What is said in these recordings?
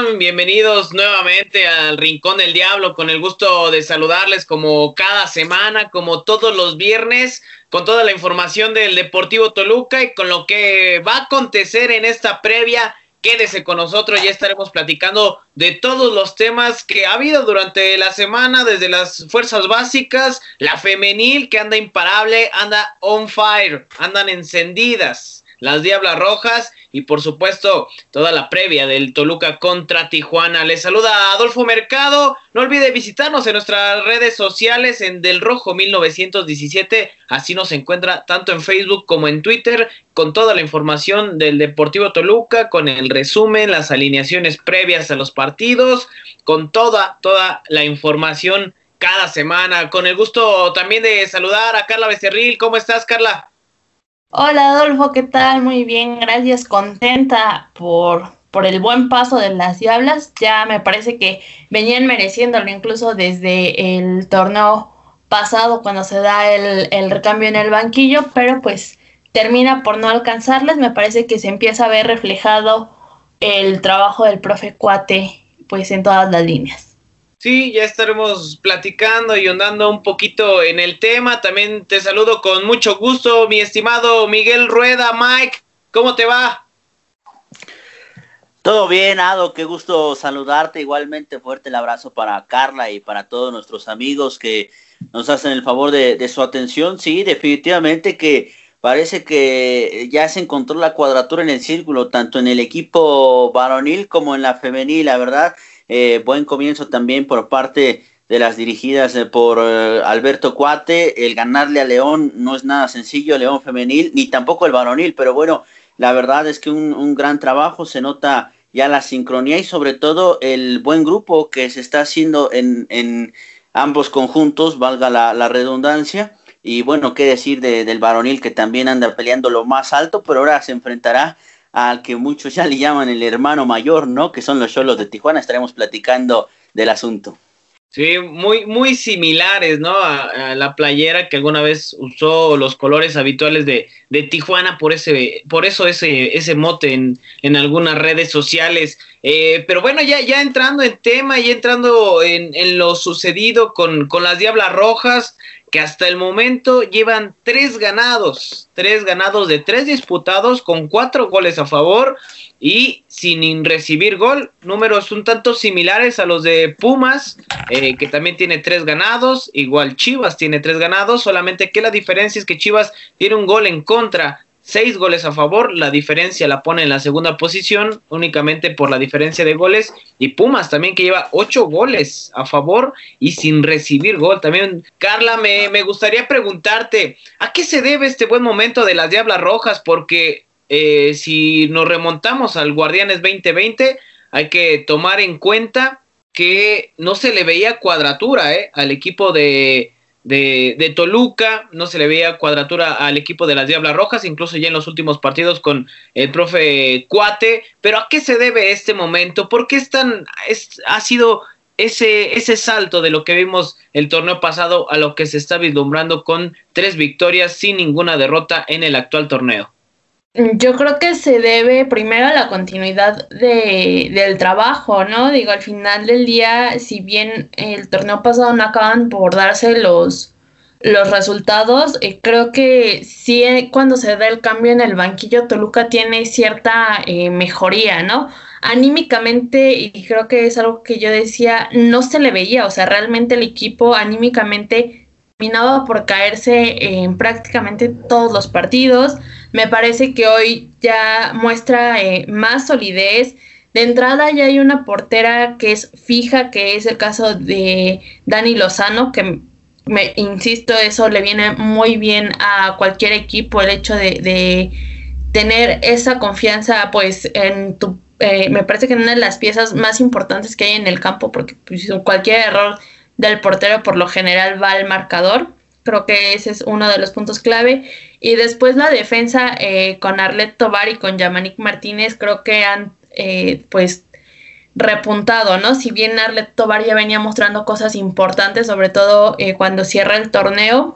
Bienvenidos nuevamente al Rincón del Diablo, con el gusto de saludarles como cada semana, como todos los viernes, con toda la información del Deportivo Toluca y con lo que va a acontecer en esta previa. Quédese con nosotros, ya estaremos platicando de todos los temas que ha habido durante la semana, desde las fuerzas básicas, la femenil que anda imparable, anda on fire, andan encendidas, las Diablas Rojas y por supuesto toda la previa del Toluca contra Tijuana. Les saluda Adolfo Mercado. No olvide visitarnos en nuestras redes sociales en Del Rojo 1917. Así nos encuentra tanto en Facebook como en Twitter con toda la información del Deportivo Toluca, con el resumen, las alineaciones previas a los partidos, con toda, toda la información cada semana. Con el gusto también de saludar a Carla Becerril. ¿Cómo estás, Carla? Hola Adolfo, ¿qué tal? Muy bien, gracias. Contenta por, por el buen paso de las Diablas. Ya me parece que venían mereciéndolo incluso desde el torneo pasado cuando se da el, el recambio en el banquillo, pero pues termina por no alcanzarles. Me parece que se empieza a ver reflejado el trabajo del profe Cuate pues en todas las líneas. Sí, ya estaremos platicando y ondando un poquito en el tema. También te saludo con mucho gusto, mi estimado Miguel Rueda. Mike, ¿cómo te va? Todo bien, Ado, qué gusto saludarte. Igualmente fuerte el abrazo para Carla y para todos nuestros amigos que nos hacen el favor de, de su atención. Sí, definitivamente que parece que ya se encontró la cuadratura en el círculo, tanto en el equipo varonil como en la femenil, la verdad eh, buen comienzo también por parte de las dirigidas eh, por eh, Alberto Cuate. El ganarle a León no es nada sencillo, León femenil, ni tampoco el varonil, pero bueno, la verdad es que un, gran trabajo, se nota ya la sincronía y sobre todo el buen grupo que se está haciendo en, ambos conjuntos, valga la, redundancia. Y bueno, qué decir del varonil que también anda peleando lo más alto, pero ahora se enfrentará al que muchos ya le llaman el hermano mayor, ¿no? Que son los Cholos de Tijuana. Estaremos platicando del asunto. Sí, muy, muy similares, ¿no? A, la playera que alguna vez usó los colores habituales de, de Tijuana, por ese, por eso ese, ese mote en, en algunas redes sociales. Eh, pero bueno, ya, ya entrando en tema, y entrando en, en lo sucedido con, con las Diablas Rojas, que hasta el momento llevan tres ganados, tres ganados de tres disputados con cuatro goles a favor y sin recibir gol, números un tanto similares a los de Pumas, eh, que también tiene tres ganados, igual Chivas tiene tres ganados, solamente que la diferencia es que Chivas tiene un gol en contra seis goles a favor, la diferencia la pone en la segunda posición únicamente por la diferencia de goles y Pumas también que lleva ocho goles a favor y sin recibir gol. También, Carla, me, me gustaría preguntarte, ¿a qué se debe este buen momento de las Diablas Rojas? Porque eh, si nos remontamos al Guardianes 2020, hay que tomar en cuenta que no se le veía cuadratura ¿eh? al equipo de, de, Toluca, no se le veía cuadratura al equipo de las Diablas Rojas, incluso ya en los últimos partidos con el profe Cuate, pero ¿a qué se debe este momento? ¿Por qué es tan, es, ha sido ese, ese salto de lo que vimos el torneo pasado a lo que se está vislumbrando con tres victorias sin ninguna derrota en el actual torneo? Yo creo que se debe primero a la continuidad de, del trabajo, ¿no? Digo, al final del día, si bien el torneo pasado no acaban por darse los, los resultados, eh, creo que sí eh, cuando se da el cambio en el banquillo, Toluca tiene cierta eh, mejoría, ¿no? Anímicamente, y creo que es algo que yo decía, no se le veía, o sea, realmente el equipo anímicamente terminaba por caerse en prácticamente todos los partidos me parece que hoy ya muestra eh, más solidez. De entrada ya hay una portera que es fija, que es el caso de Dani Lozano, que me insisto, eso le viene muy bien a cualquier equipo, el hecho de, tener esa confianza pues en tu eh, me parece que una de las piezas más importantes que hay en el campo, porque pues, cualquier error del portero por lo general va al marcador. Creo que ese es uno de los puntos clave. Y después la defensa eh, con Arlet Tobar y con Yamanik Martínez creo que han eh, pues repuntado, ¿no? Si bien Arlet Tobar ya venía mostrando cosas importantes, sobre todo eh, cuando cierra el torneo,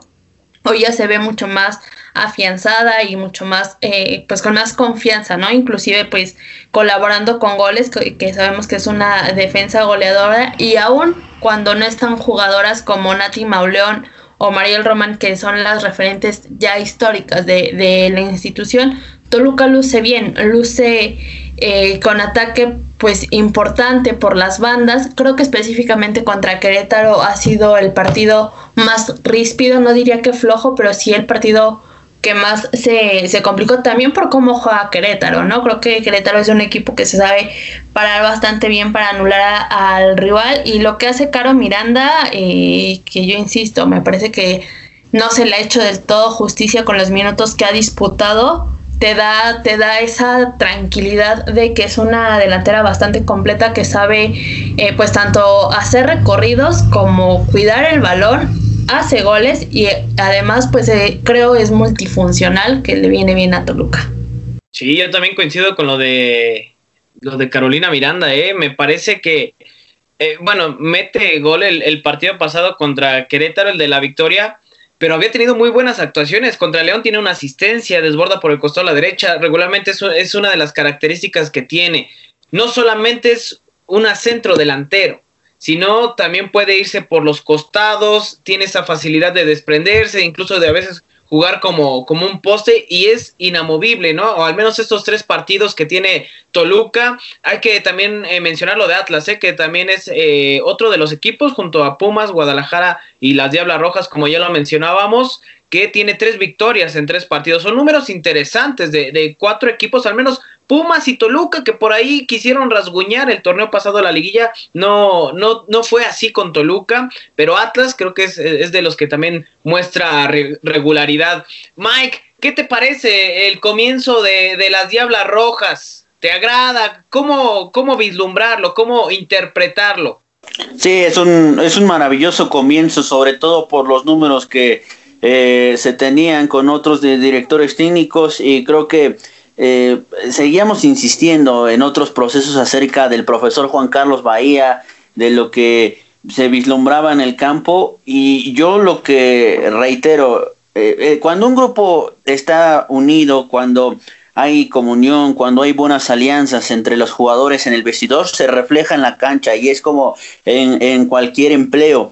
hoy ya se ve mucho más afianzada y mucho más, eh, pues con más confianza, ¿no? Inclusive pues colaborando con goles, que, sabemos que es una defensa goleadora y aún cuando no están jugadoras como Nati Mauleón o Mariel Roman, que son las referentes ya históricas de, de la institución, Toluca luce bien, luce eh, con ataque pues importante por las bandas. Creo que específicamente contra Querétaro ha sido el partido más ríspido, no diría que flojo, pero sí el partido que más se, se complicó también por cómo juega Querétaro, ¿no? Creo que Querétaro es un equipo que se sabe parar bastante bien para anular al rival y lo que hace Caro Miranda, eh, que yo insisto, me parece que no se le ha hecho del todo justicia con los minutos que ha disputado te da, te da esa tranquilidad de que es una delantera bastante completa que sabe eh, pues tanto hacer recorridos como cuidar el balón, hace goles y además pues eh, creo es multifuncional que le viene bien a Toluca. Sí, yo también coincido con lo de de Carolina Miranda, eh. me parece que eh, bueno, mete gol el, partido pasado contra Querétaro, el de la victoria, pero había tenido muy buenas actuaciones. Contra León tiene una asistencia, desborda por el costado a la derecha. Regularmente es, es una de las características que tiene. No solamente es una centro delantero, sino también puede irse por los costados, tiene esa facilidad de desprenderse, incluso de a veces jugar como, como un poste y es inamovible, ¿no? O al menos estos tres partidos que tiene Toluca. Hay que también eh, mencionar lo de Atlas, ¿eh? que también es eh, otro de los equipos junto a Pumas, Guadalajara y las Diablas Rojas, como ya lo mencionábamos, que tiene tres victorias en tres partidos. Son números interesantes de, de cuatro equipos, al menos Pumas y Toluca, que por ahí quisieron rasguñar el torneo pasado de la liguilla, no, no, no fue así con Toluca, pero Atlas creo que es, de los que también muestra regularidad. Mike, ¿qué te parece el comienzo de, de las Diablas Rojas? ¿Te agrada? ¿Cómo, ¿Cómo vislumbrarlo? ¿Cómo interpretarlo? Sí, es un, es un maravilloso comienzo, sobre todo por los números que eh, se tenían con otros de directores técnicos y creo que eh, seguíamos insistiendo en otros procesos acerca del profesor Juan Carlos Bahía, de lo que se vislumbraba en el campo. Y yo lo que reitero, eh, eh, cuando un grupo está unido, cuando hay comunión, cuando hay buenas alianzas entre los jugadores en el vestidor, se refleja en la cancha y es como en, en cualquier empleo.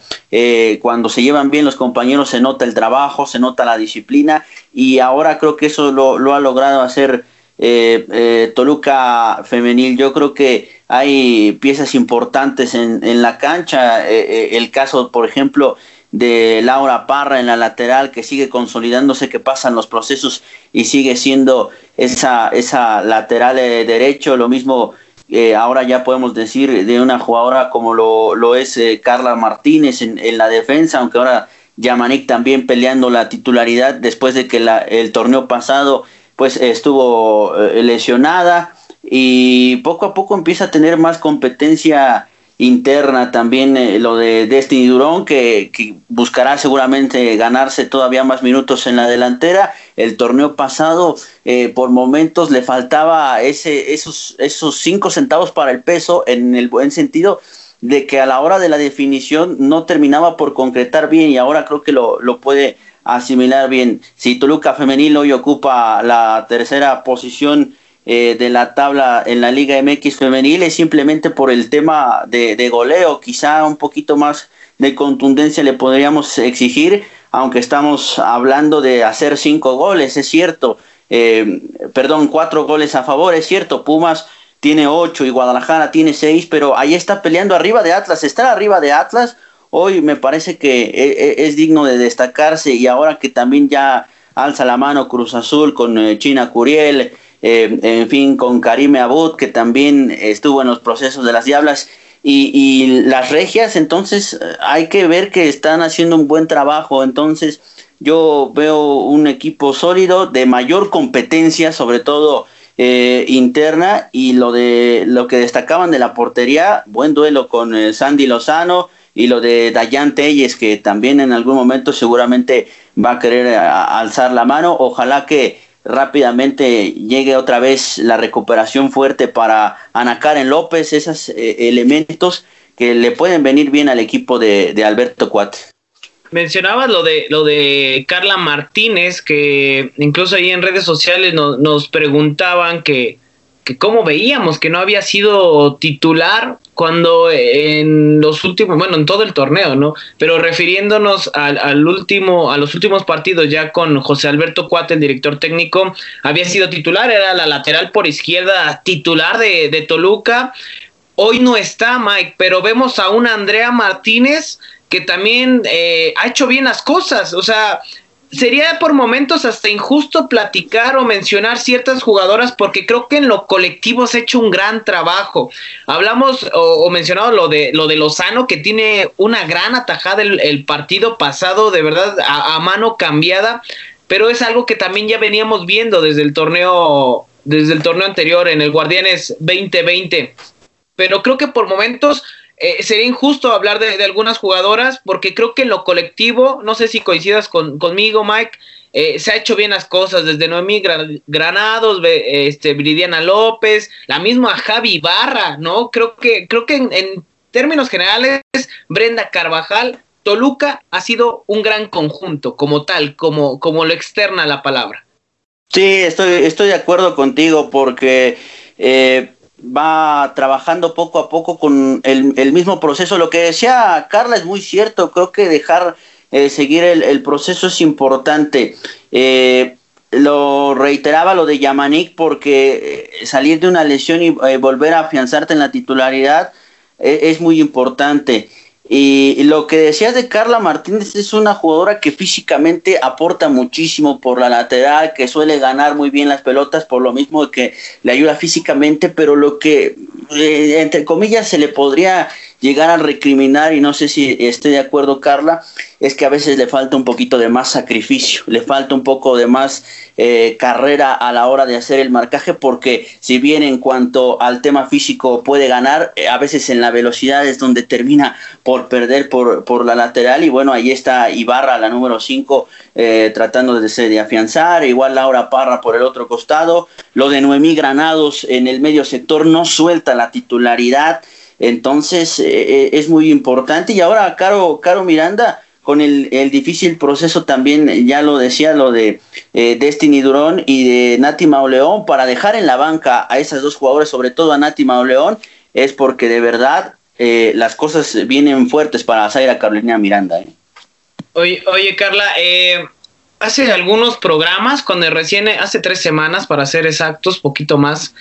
cuando se llevan bien los compañeros se nota el trabajo, se nota la disciplina y ahora creo que eso lo, lo ha logrado hacer eh, eh, Toluca femenil, yo creo que hay piezas importantes en, en la cancha, eh, el caso, por ejemplo, de Laura Parra en la lateral que sigue consolidándose, que pasan los procesos y sigue siendo esa, esa lateral derecho, lo mismo ahora ya podemos decir de una jugadora como lo, lo es Carla Martínez en, en, la defensa, aunque ahora Yamanik también peleando la titularidad después de que la, el torneo pasado pues estuvo eh, lesionada. Y poco a poco empieza a tener más competencia interna también eh, lo de Destiny Durón que, buscará seguramente ganarse todavía más minutos en la delantera el torneo pasado eh, por momentos le faltaba ese esos esos cinco centavos para el peso en el buen sentido de que a la hora de la definición no terminaba por concretar bien y ahora creo que lo, lo puede asimilar bien. Si Toluca Femenil hoy ocupa la tercera posición eh, de la tabla en la Liga MX Femenil es simplemente por el tema de, goleo, quizá un poquito más de contundencia le podríamos exigir, aunque estamos hablando de hacer cinco goles, es cierto, eh, perdón, cuatro goles a favor, es cierto, Pumas tiene ocho y Guadalajara tiene seis, pero ahí está peleando arriba de Atlas, estar arriba de Atlas hoy me parece que e, e, es, digno de destacarse y ahora que también ya alza la mano Cruz Azul con eh, China Curiel, eh, en fin, con Karime Abud, que también estuvo en los procesos de las Diablas, y, las regias, entonces eh, hay que ver que están haciendo un buen trabajo, entonces yo veo un equipo sólido, de mayor competencia, sobre todo interna, y lo de lo que destacaban de la portería, buen duelo con Sandy Lozano, y lo de Dayan Telles, que también en algún momento seguramente va a querer eh, alzar la mano. Ojalá que rápidamente llegue otra vez la recuperación fuerte para Ana Karen López, esos eh, elementos que le pueden venir bien al equipo de, Alberto Cuate. mencionabas lo de lo de Carla Martínez, que incluso ahí en redes sociales nos preguntaban que, que cómo veíamos que no había sido titular cuando en los últimos, bueno, en todo el torneo, ¿no? Pero refiriéndonos al, último, a los últimos partidos ya con José Alberto Cuate, el director técnico, había sido titular, era la lateral por izquierda titular de, de Toluca. Hoy no está Mike, pero vemos a una Andrea Martínez que también eh, ha hecho bien las cosas, o sea, sería por momentos hasta injusto platicar o mencionar ciertas jugadoras porque creo que en lo colectivo se ha hecho un gran trabajo. Hablamos o, mencionado lo de lo de Lozano que tiene una gran atajada el, partido pasado, de verdad a, mano cambiada, pero es algo que también ya veníamos viendo desde el torneo desde el torneo anterior en el Guardianes 2020. Pero creo que por momentos eh, sería injusto hablar de, algunas jugadoras porque creo que en lo colectivo, no sé si coincidas conmigo, Mike, eh, se ha hecho bien las cosas, desde Noemí Granados, este, Viridiana López, la misma Javi Barra, ¿no? Creo que, creo que en, términos generales, Brenda Carvajal, Toluca ha sido un gran conjunto, como tal, como, como lo externa la palabra. Sí, estoy, estoy de acuerdo contigo porque eh, va trabajando poco a poco con el, mismo proceso. Lo que decía Carla es muy cierto, creo que dejar eh, seguir el, proceso es importante. Eh, lo reiteraba lo de Yamanik porque eh, salir de una lesión y volver a afianzarte en la titularidad es muy importante. Y lo que decías de Carla Martínez es una jugadora que físicamente aporta muchísimo por la lateral, que suele ganar muy bien las pelotas por lo mismo que le ayuda físicamente, pero lo que eh, entre comillas se le podría llegar a recriminar, y no sé si estoy de acuerdo Carla, es que a veces le falta un poquito de más sacrificio, le falta un poco de más eh, carrera a la hora de hacer el marcaje, porque si bien en cuanto al tema físico puede ganar, eh, a veces en la velocidad es donde termina por perder por, por la lateral, y bueno, ahí está Ibarra, la número 5, eh, tratando de, de afianzar, igual Laura Parra por el otro costado, lo de Noemí Granados en el medio sector no suelta la titularidad, entonces eh, eh, es muy importante. Y ahora, Caro, Caro Miranda, con el, difícil proceso también, ya lo decía, lo de eh, Destiny Durón y de Nati Mauleón, para dejar en la banca a esas dos jugadoras, sobre todo a Nati Mauleón, es porque de verdad las cosas vienen fuertes para Zaira Carolina Miranda. Oye, oye, Carla, hace algunos programas, cuando recién, hace tres semanas, para ser exactos, poquito más,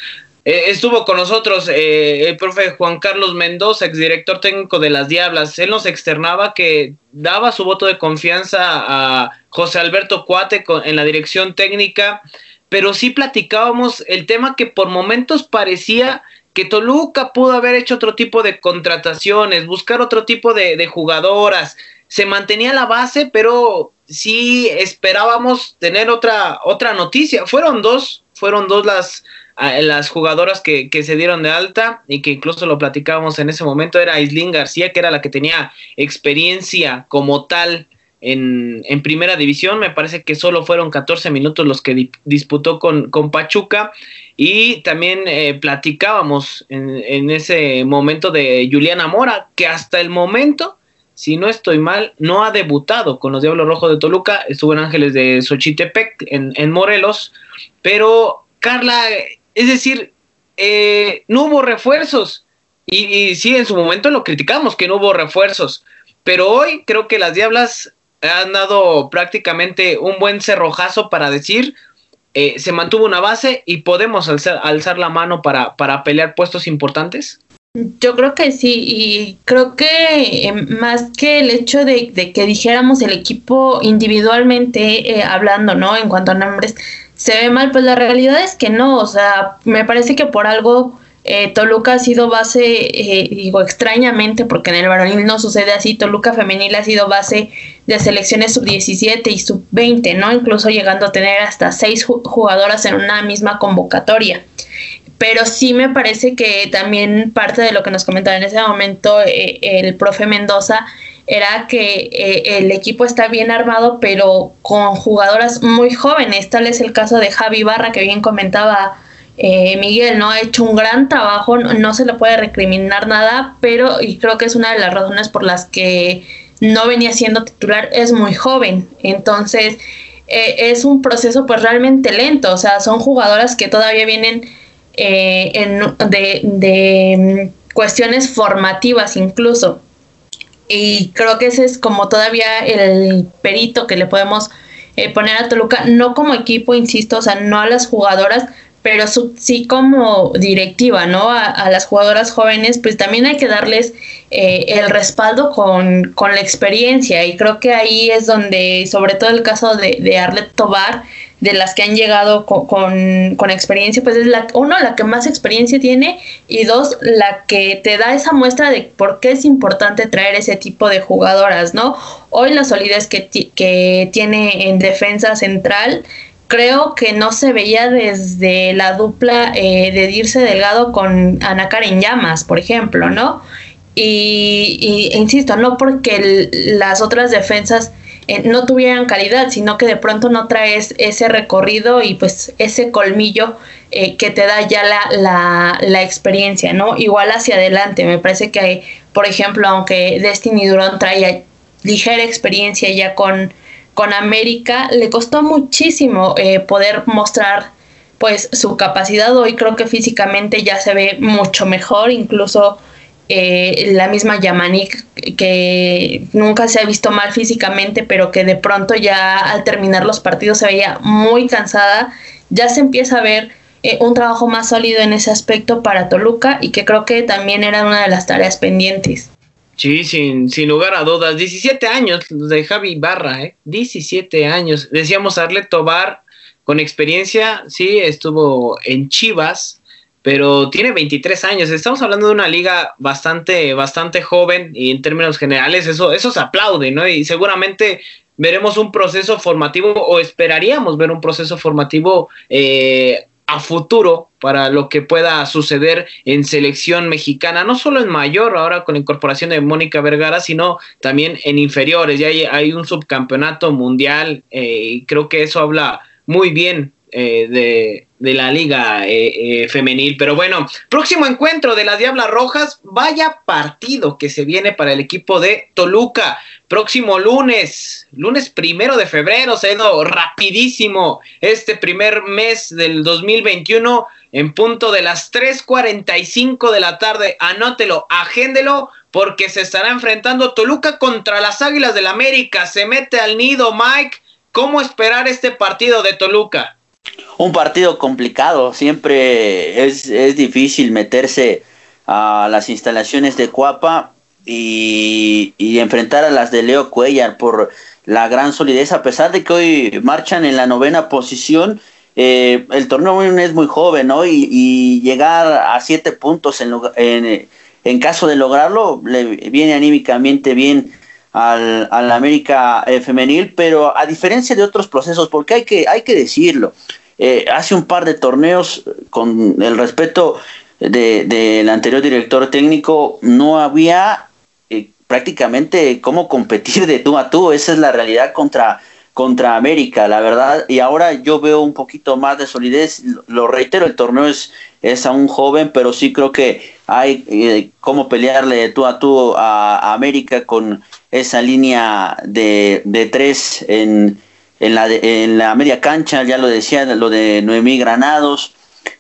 eh, estuvo con nosotros eh, el profe Juan Carlos Mendoza, exdirector técnico de las Diablas. Él nos externaba que daba su voto de confianza a José Alberto Cuate en la dirección técnica, pero sí platicábamos el tema que por momentos parecía que Toluca pudo haber hecho otro tipo de contrataciones, buscar otro tipo de, de jugadoras. Se mantenía la base, pero sí esperábamos tener otra, otra noticia. Fueron dos, fueron dos las las jugadoras que, se dieron de alta y que incluso lo platicábamos en ese momento era Aislinn García, que era la que tenía experiencia como tal en, primera división. Me parece que solo fueron 14 minutos los que disputó con, con, Pachuca. Y también eh, platicábamos en, ese momento de Juliana Mora, que hasta el momento, si no estoy mal, no ha debutado con los Diablos Rojos de Toluca. Estuvo en Ángeles de Xochitepec, en, en Morelos. Pero Carla, es decir, eh, no hubo refuerzos. Y, sí, en su momento lo criticamos que no hubo refuerzos. Pero hoy creo que las Diablas han dado prácticamente un buen cerrojazo para decir, eh, se mantuvo una base y podemos alzar, la mano para, para pelear puestos importantes. Yo creo que sí, y creo que eh, más que el hecho de, que dijéramos el equipo individualmente hablando, ¿no? En cuanto a nombres, se ve mal, pues la realidad es que no, o sea, me parece que por algo eh, Toluca ha sido base, eh, digo extrañamente, porque en el varonil no sucede así, Toluca femenil ha sido base de selecciones sub-17 y sub-20, ¿no? Incluso llegando a tener hasta seis jugadoras en una misma convocatoria. Pero sí me parece que también parte de lo que nos comentaba en ese momento eh, el profe Mendoza era que eh, el equipo está bien armado, pero con jugadoras muy jóvenes. Tal es el caso de Javi Barra, que bien comentaba eh, Miguel, ¿no? Ha hecho un gran trabajo, no, se le puede recriminar nada, pero y creo que es una de las razones por las que no venía siendo titular, es muy joven. Entonces, eh, es un proceso pues realmente lento. O sea, son jugadoras que todavía vienen eh, en, de, de mm, cuestiones formativas incluso. Y creo que ese es como todavía el perito que le podemos eh, poner a Toluca, no como equipo, insisto, o sea, no a las jugadoras, pero sí como directiva, ¿no? A, las jugadoras jóvenes, pues también hay que darles eh, el respaldo con, con, la experiencia y creo que ahí es donde, sobre todo el caso de, de Arlet Tobar, de las que han llegado con, con, experiencia, pues es la, uno, la que más experiencia tiene y dos, la que te da esa muestra de por qué es importante traer ese tipo de jugadoras, ¿no? Hoy la solidez que, que tiene en defensa central, creo que no se veía desde la dupla eh, de Dirce Delgado con Ana Karen Llamas, por ejemplo, ¿no? Y, y insisto, no porque las otras defensas eh, no tuvieran calidad, sino que de pronto no traes ese recorrido y pues ese colmillo eh, que te da ya la, la, experiencia, ¿no? Igual hacia adelante, me parece que, por ejemplo, aunque Destiny Durón traía ligera experiencia ya con, con América, le costó muchísimo eh, poder mostrar pues su capacidad hoy creo que físicamente ya se ve mucho mejor, incluso eh, la misma Yamanik, que nunca se ha visto mal físicamente, pero que de pronto ya al terminar los partidos se veía muy cansada, ya se empieza a ver eh, un trabajo más sólido en ese aspecto para Toluca y que creo que también era una de las tareas pendientes. Sí, sin, sin lugar a dudas. 17 años de Javi Barra, ¿eh? 17 años. Decíamos Arlet Tobar con experiencia, sí, estuvo en Chivas, pero tiene 23 años. Estamos hablando de una liga bastante, bastante joven y en términos generales eso, eso se aplaude, ¿no? Y seguramente veremos un proceso formativo o esperaríamos ver un proceso formativo eh, a futuro para lo que pueda suceder en selección mexicana, no solo en mayor, ahora con la incorporación de Mónica Vergara, sino también en inferiores. Ya hay, un subcampeonato mundial eh, y creo que eso habla muy bien eh, de, de, la liga eh, eh, femenil. Pero bueno, próximo encuentro de las Diablas Rojas, vaya partido que se viene para el equipo de Toluca. Próximo lunes, lunes primero de febrero, se ha ido rapidísimo este primer mes del 2021 en punto de las 3.45 de la tarde. Anótelo, agéndelo porque se estará enfrentando Toluca contra las Águilas del América. Se mete al nido, Mike. ¿Cómo esperar este partido de Toluca? Un partido complicado, siempre es, difícil meterse a las instalaciones de Cuapa y, enfrentar a las de Leo Cuellar por la gran solidez, a pesar de que hoy marchan en la novena posición. Eh, el torneo es muy joven, ¿no? Y, llegar a siete puntos en, en, en, caso de lograrlo, le viene anímicamente bien al, al América eh, femenil, pero a diferencia de otros procesos, porque hay que, hay que decirlo, eh, hace un par de torneos, con el respeto del de, anterior director técnico, no había eh, prácticamente cómo competir de tú a tú, esa es la realidad contra contra América, la verdad, y ahora yo veo un poquito más de solidez, lo reitero, el torneo es, es aún joven, pero sí creo que hay eh, cómo pelearle tú a tú a, América con esa línea de, de tres en, en, la, en la media cancha, ya lo decía, lo de Noemí Granados,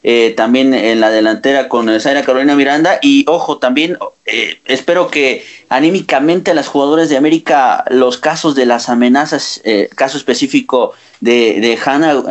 eh, también en la delantera con Zaira Carolina Miranda y ojo también eh, espero que anímicamente a las jugadores de América los casos de las amenazas eh, caso específico de, de Hanna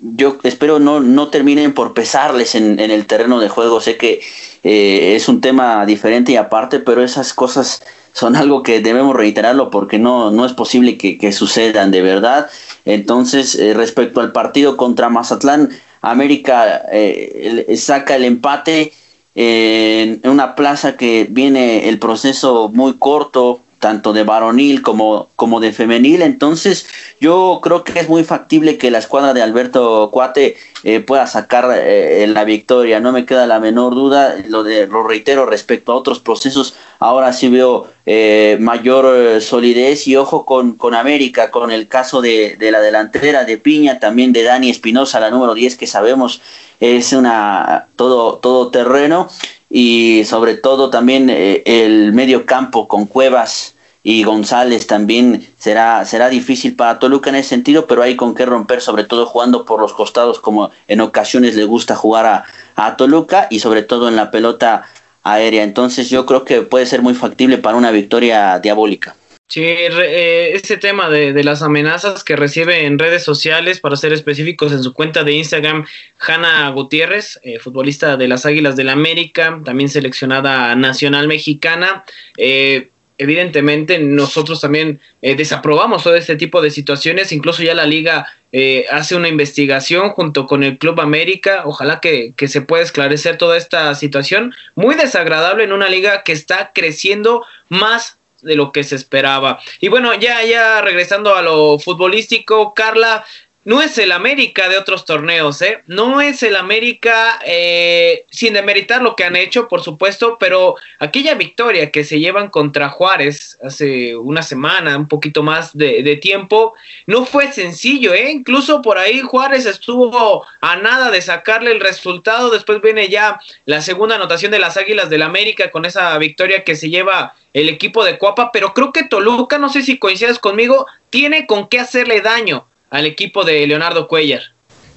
yo espero no, no terminen por pesarles en, en el terreno de juego. Sé que es un tema diferente y aparte pero esas cosas son algo que debemos reiterarlo porque no, no es posible que, que sucedan de verdad. Entonces respecto al partido contra Mazatlán América eh, saca el empate en una plaza que viene el proceso muy corto, tanto de varonil como, como de femenil. Entonces, yo creo que es muy factible que la escuadra de Alberto Cuate eh, pueda sacar eh, la victoria. No me queda la menor duda. Lo, de, lo reitero respecto a otros procesos. Ahora sí veo eh, mayor solidez y ojo con, con América, con el caso de, de la delantera de Piña, también de Dani Espinosa, la número 10 que sabemos es una todo, todo terreno y sobre todo también eh, el medio campo con Cuevas y González también será, será difícil para Toluca en ese sentido, pero hay con qué romper, sobre todo jugando por los costados, como en ocasiones le gusta jugar a, a Toluca y sobre todo en la pelota aérea. Entonces yo creo que puede ser muy factible para una victoria diabólica. Sí, eh, este tema de, las amenazas que recibe en redes sociales, para ser específicos, en su cuenta de Instagram, Hanna Gutiérrez, eh, futbolista de las Águilas del la América, también seleccionada nacional mexicana. Eh, evidentemente nosotros también desaprobamos todo este tipo de situaciones, incluso ya la liga hace una investigación junto con el Club América, ojalá que, que se pueda esclarecer toda esta situación, muy desagradable en una liga que está creciendo más de lo que se esperaba. Y bueno, ya, ya regresando a lo futbolístico, Carla, no es el América de otros torneos, ¿eh? No es el América, eh, sin demeritar lo que han hecho, por supuesto, pero aquella victoria que se llevan contra Juárez hace una semana, un poquito más de, de tiempo, no fue sencillo, ¿eh? Incluso por ahí Juárez estuvo a nada de sacarle el resultado, después viene ya la segunda anotación de las Águilas del América con esa victoria que se lleva el equipo de Cuapa, pero creo que Toluca, no sé si coincides conmigo, tiene con qué hacerle daño al equipo de Leonardo Cuellar.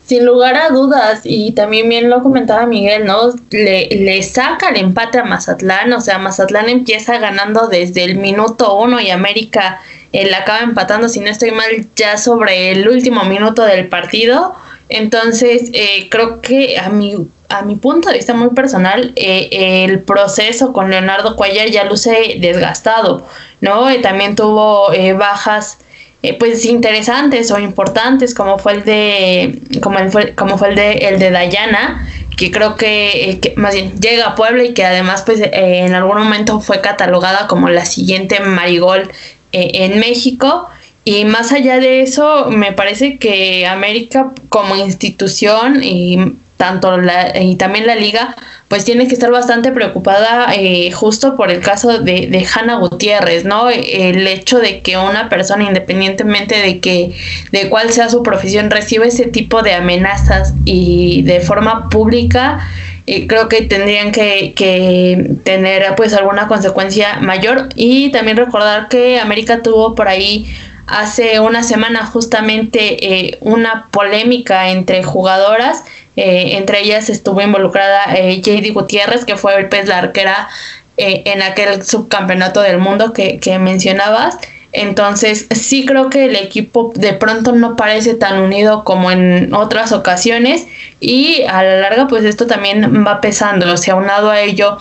Sin lugar a dudas, y también bien lo comentaba Miguel, ¿no? Le, le saca el empate a Mazatlán, o sea, Mazatlán empieza ganando desde el minuto uno y América eh, la acaba empatando, si no estoy mal, ya sobre el último minuto del partido. Entonces, eh, creo que a mi, a mi punto de vista muy personal, eh, el proceso con Leonardo Cuellar ya luce desgastado, ¿no? también tuvo bajas eh, pues interesantes o importantes como fue el de como fue, como fue el de el de Dayana que creo que, eh, más bien llega a Puebla y que además pues eh, en algún momento fue catalogada como la siguiente Marigol en México. Y más allá de eso me parece que América como institución y tanto la, y también la liga pues tiene que estar bastante preocupada eh, justo por el caso de, de Hanna Gutiérrez, ¿no? El hecho de que una persona, independientemente de que, de cuál sea su profesión, reciba ese tipo de amenazas y de forma pública, eh, creo que tendrían que, que, tener pues alguna consecuencia mayor y también recordar que América tuvo por ahí hace una semana justamente eh, una polémica entre jugadoras eh, entre ellas estuvo involucrada eh, JD Gutiérrez, que fue el pez la arquera eh, en aquel subcampeonato del mundo que, que mencionabas. Entonces, sí creo que el equipo de pronto no parece tan unido como en otras ocasiones y a la larga pues esto también va pesando, o sea, aunado a ello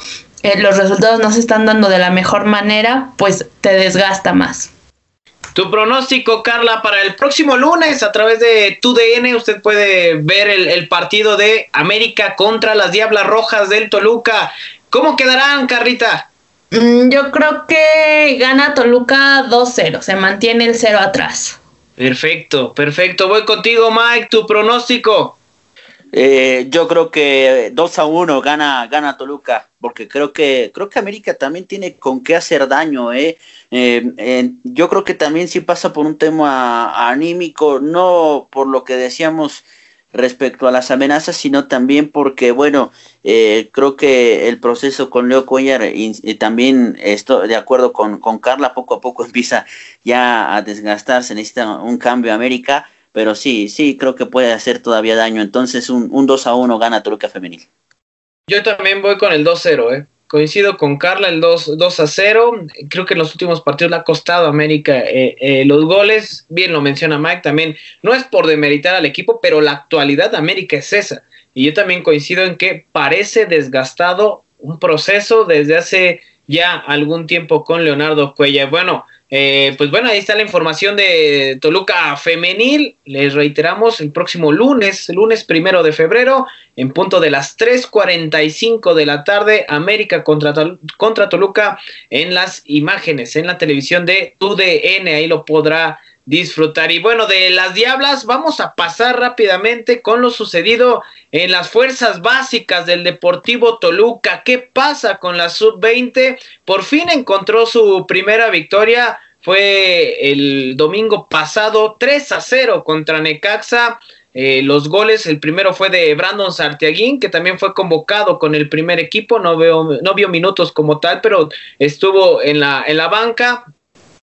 los resultados no se están dando de la mejor manera, pues te desgasta más. Tu pronóstico, Carla, para el próximo lunes a través de TUDN, usted puede ver el, partido de América contra las Diablas Rojas del Toluca. ¿Cómo quedarán, Carrita? Mm, yo creo que gana Toluca 2-0, se mantiene el 0 atrás. Perfecto, perfecto. Voy contigo, Mike, tu pronóstico. Eh, yo creo que 2 a 1 gana, gana Toluca, porque creo que, creo que América también tiene con qué hacer daño, ¿eh? Eh, yo creo que también sí pasa por un tema anímico, no por lo que decíamos respecto a las amenazas, sino también porque, bueno, creo que el proceso con Leo Cuellar y, también estoy de acuerdo con, con Carla, poco a poco empieza ya a desgastarse, necesita un cambio América pero sí, sí, creo que puede hacer todavía daño. Entonces un, un 2 a 1 gana Toluca Femenil. Yo también voy con el 2-0, ¿eh? Coincido con Carla, el 2, 2 a 0. Creo que en los últimos partidos le ha costado a América eh, eh, los goles. Bien lo menciona Mike también. No es por demeritar al equipo, pero la actualidad de América es esa. Y yo también coincido en que parece desgastado un proceso desde hace ya algún tiempo con Leonardo Cuella. Bueno, eh, pues bueno, ahí está la información de Toluca Femenil. Les reiteramos el próximo lunes, lunes primero de febrero, en punto de las 3:45 de la tarde, América contra, contra Toluca en las imágenes, en la televisión de UDN. Ahí lo podrá disfrutar. Y bueno, de las Diablas vamos a pasar rápidamente con lo sucedido en las fuerzas básicas del Deportivo Toluca. ¿Qué pasa con la sub-20? Por fin encontró su primera victoria. Fue el domingo pasado 3 a 0 contra Necaxa. Eh, los goles, el primero fue de Brandon Sartiaguín, que también fue convocado con el primer equipo, no, veo, no vio minutos como tal, pero estuvo en la, en la banca.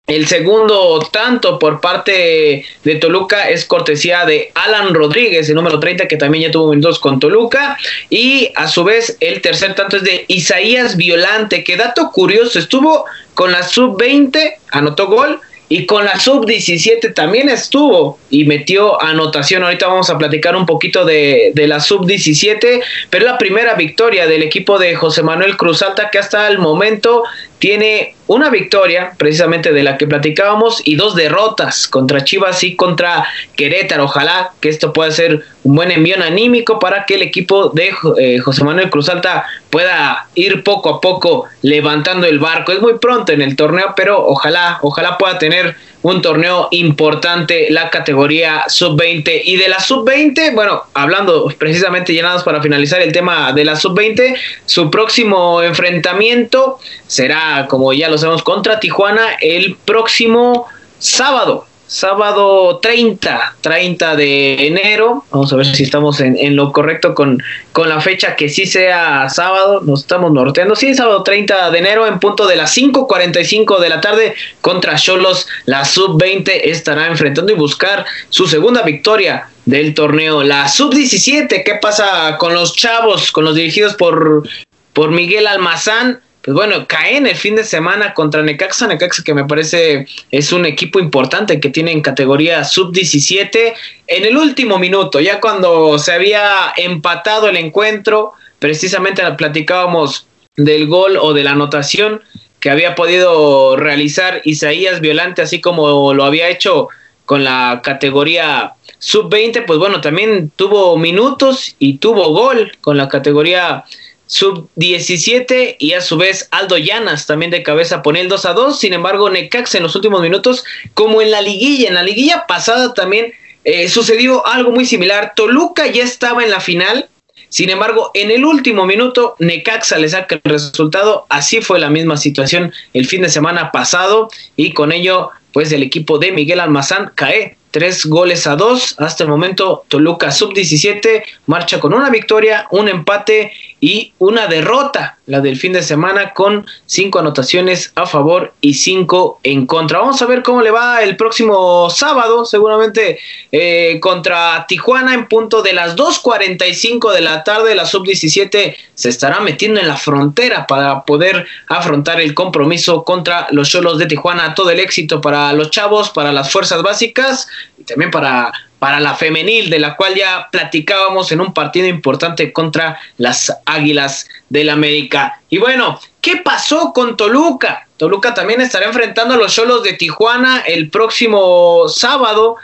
El segundo tanto por parte de Toluca es cortesía de Alan Rodríguez, el número 30, que también ya tuvo minutos con Toluca. Y a su vez, el tercer tanto es de Isaías Violante, que dato curioso, estuvo con la sub-20, anotó gol, y con la sub-17 también estuvo y metió anotación. Ahorita vamos a platicar un poquito de, la sub-17, pero la primera victoria del equipo de José Manuel Cruz Alta que hasta el momento tiene una victoria, precisamente de la que platicábamos, y dos derrotas contra Chivas y contra Querétaro. Ojalá que esto pueda ser un buen envío anímico para que el equipo de eh, José Manuel Cruz Alta pueda ir poco a poco levantando el barco. Es muy pronto en el torneo, pero ojalá, ojalá pueda tener un torneo importante, la categoría sub-20. Y de la sub-20, bueno, hablando precisamente llenados para finalizar el tema de la sub-20, su próximo enfrentamiento será, como ya lo sabemos, contra Tijuana el próximo sábado sábado 30, 30 de enero. Vamos a ver si estamos en, lo correcto con, con, la fecha que sí sea sábado. Nos estamos norteando. Sí, sábado 30 de enero en punto de las 5.45 de la tarde contra Cholos. La sub-20 estará enfrentando y buscar su segunda victoria del torneo. La sub-17, ¿qué pasa con los chavos, con los dirigidos por, por Miguel Almazán? Pues bueno, caen el fin de semana contra Necaxa, Necaxa que me parece es un equipo importante que tiene en categoría sub-17 en el último minuto, ya cuando se había empatado el encuentro, precisamente platicábamos del gol o de la anotación que había podido realizar Isaías Violante, así como lo había hecho con la categoría sub-20, pues bueno, también tuvo minutos y tuvo gol con la categoría sub-17 y a su vez Aldo Llanas también de cabeza pone el 2 a 2. Sin embargo, Necax en los últimos minutos, como en la liguilla, en la liguilla pasada también eh, sucedió algo muy similar. Toluca ya estaba en la final. Sin embargo, en el último minuto, Necaxa le saca el resultado. Así fue la misma situación el fin de semana pasado. Y con ello, pues el equipo de Miguel Almazán cae tres goles a dos. Hasta el momento, Toluca sub-17 marcha con una victoria, un empate y una derrota, la del fin de semana, con cinco anotaciones a favor y cinco en contra. Vamos a ver cómo le va el próximo sábado, seguramente eh, contra Tijuana en punto de las 2.45 de la tarde. La sub-17 se estará metiendo en la frontera para poder afrontar el compromiso contra los Cholos de Tijuana. Todo el éxito para los chavos, para las fuerzas básicas y también para para la femenil, de la cual ya platicábamos en un partido importante contra las Águilas del América. Y bueno, ¿qué pasó con Toluca? Toluca también estará enfrentando a los Cholos de Tijuana el próximo sábado,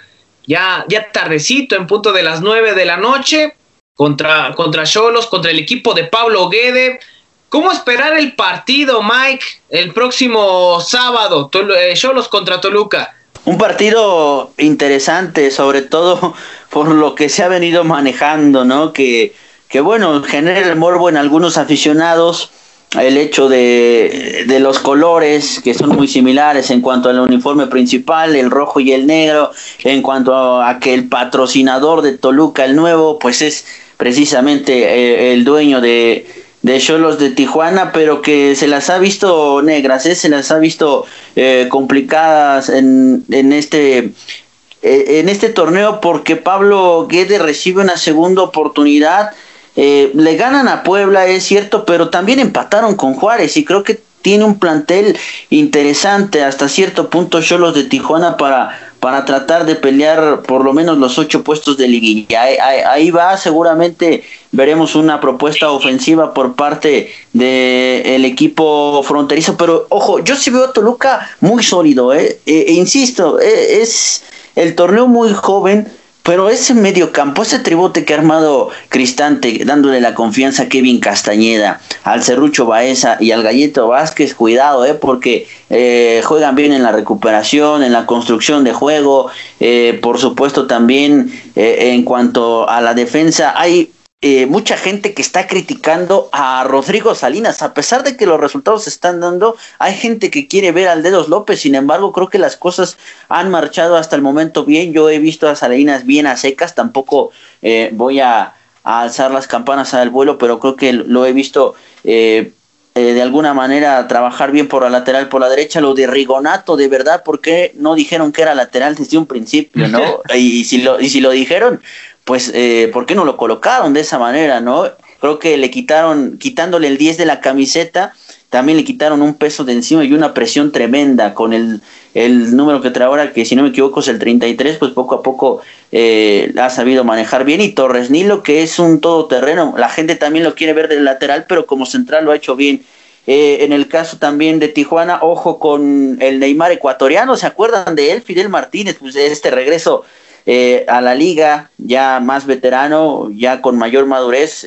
ya, ya tardecito, en punto de las 9 de la noche, contra, contra contra el equipo de Pablo Guede. ¿Cómo esperar el partido, Mike, el próximo sábado? Eh, Cholos contra Toluca. Un partido interesante, sobre todo por lo que se ha venido manejando, ¿no? Que, que bueno, genera el morbo en algunos aficionados el hecho de, de, los colores que son muy similares en cuanto al uniforme principal, el rojo y el negro, en cuanto a que el patrocinador de Toluca, el nuevo, pues es precisamente eh, el dueño de, de Cholos de Tijuana, pero que se las ha visto negras, ¿eh? se las ha visto eh, complicadas en, en este eh, en este torneo porque Pablo Guede recibe una segunda oportunidad. Eh, le ganan a Puebla, es cierto, pero también empataron con Juárez y creo que tiene un plantel interesante hasta cierto punto Cholos de Tijuana para para tratar de pelear por lo menos los ocho puestos de liguilla. Ahí, va, seguramente veremos una propuesta ofensiva por parte del equipo fronterizo, pero ojo, yo sí veo a Toluca muy sólido, ¿eh? e, e insisto, e, es el torneo muy joven, pero ese mediocampo, ese tribote que ha armado Cristante, dándole la confianza a Kevin Castañeda, al Cerrucho Baeza y al Galleto Vázquez, cuidado, eh, porque eh, juegan bien en la recuperación, en la construcción de juego, eh, por supuesto también eh, en cuanto a la defensa, hay eh, mucha gente que está criticando a Rodrigo Salinas, a pesar de que los resultados se están dando, hay gente que quiere ver al Dedos López, sin embargo creo que las cosas han marchado hasta el momento bien, yo he visto a Salinas bien a secas, tampoco eh, voy a, alzar las campanas al vuelo, pero creo que lo he visto eh, eh, de alguna manera trabajar bien por la lateral, por la derecha, lo de Rigonato, de verdad, ¿por qué no dijeron que era lateral desde un principio, no? y, si lo, y si lo dijeron, pues, eh, ¿por qué no lo colocaron de esa manera, no? Creo que le quitaron, quitándole el 10 de la camiseta, también le quitaron un peso de encima y una presión tremenda con el, el número que trae ahora, que si no me equivoco es el 33, pues poco a poco eh, ha sabido manejar bien. Y Torres Nilo, que es un todoterreno, la gente también lo quiere ver del lateral, pero como central lo ha hecho bien. Eh, en el caso también de Tijuana, ojo con el Neymar ecuatoriano, ¿se acuerdan de él? Fidel Martínez, pues este regreso eh, a la liga, ya más veterano, ya con mayor madurez,